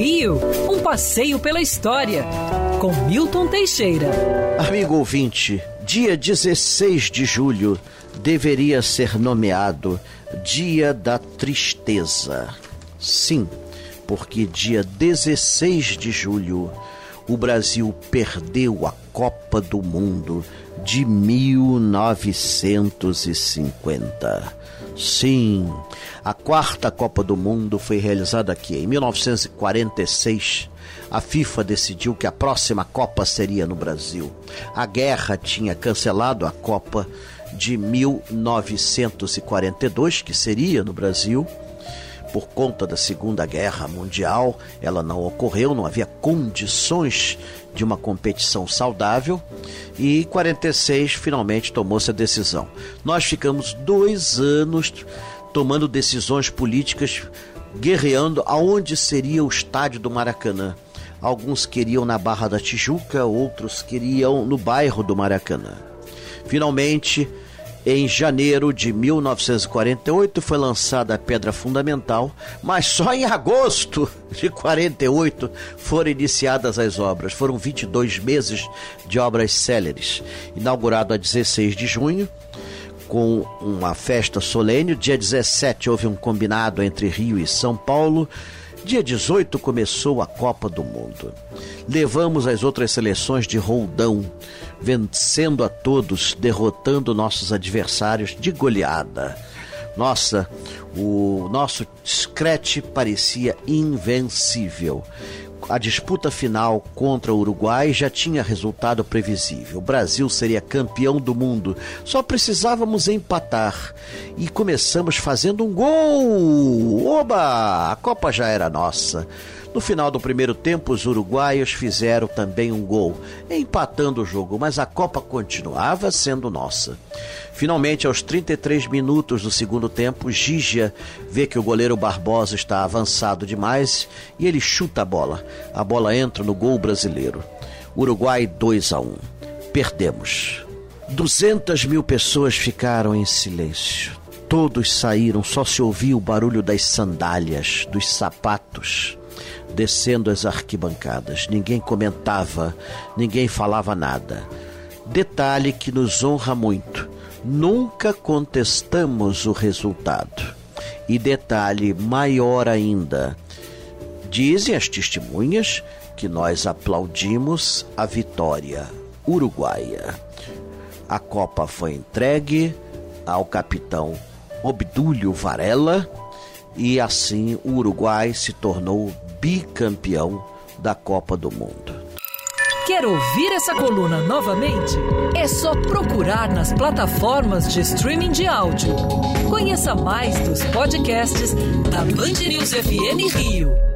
Rio, um passeio pela história, com Milton Teixeira. Amigo ouvinte, dia 16 de julho deveria ser nomeado Dia da Tristeza. Sim, porque dia 16 de julho o Brasil perdeu a Copa do Mundo de 1950. Sim, a quarta Copa do Mundo foi realizada aqui em 1946. A FIFA decidiu que a próxima Copa seria no Brasil. A guerra tinha cancelado a Copa de 1942, que seria no Brasil por conta da Segunda Guerra Mundial, ela não ocorreu, não havia condições de uma competição saudável e 46 finalmente tomou-se a decisão. Nós ficamos dois anos tomando decisões políticas, guerreando aonde seria o estádio do Maracanã. Alguns queriam na Barra da Tijuca, outros queriam no bairro do Maracanã. Finalmente, em janeiro de 1948 foi lançada a pedra fundamental, mas só em agosto de 48 foram iniciadas as obras. Foram 22 meses de obras céleres. Inaugurado a 16 de junho, com uma festa solene. Dia 17 houve um combinado entre Rio e São Paulo. Dia 18 começou a Copa do Mundo. Levamos as outras seleções de roldão, vencendo a todos, derrotando nossos adversários de goleada. Nossa, o nosso Scratch parecia invencível a disputa final contra o Uruguai já tinha resultado previsível. O Brasil seria campeão do mundo. Só precisávamos empatar. E começamos fazendo um gol! Oba! A Copa já era nossa. No final do primeiro tempo, os uruguaios fizeram também um gol, empatando o jogo, mas a Copa continuava sendo nossa. Finalmente, aos 33 minutos do segundo tempo, Gigia vê que o goleiro Barbosa está avançado demais e ele chuta a bola. A bola entra no gol brasileiro. Uruguai 2 a 1. Perdemos. 200 mil pessoas ficaram em silêncio. Todos saíram, só se ouvia o barulho das sandálias, dos sapatos descendo as arquibancadas. Ninguém comentava, ninguém falava nada. Detalhe que nos honra muito: nunca contestamos o resultado. E detalhe maior ainda: dizem as testemunhas que nós aplaudimos a vitória uruguaia. A Copa foi entregue ao capitão Obdúlio Varela e assim o Uruguai se tornou bicampeão da Copa do Mundo. Quer ouvir essa coluna novamente? É só procurar nas plataformas de streaming de áudio. Conheça mais dos podcasts da Band News FM Rio.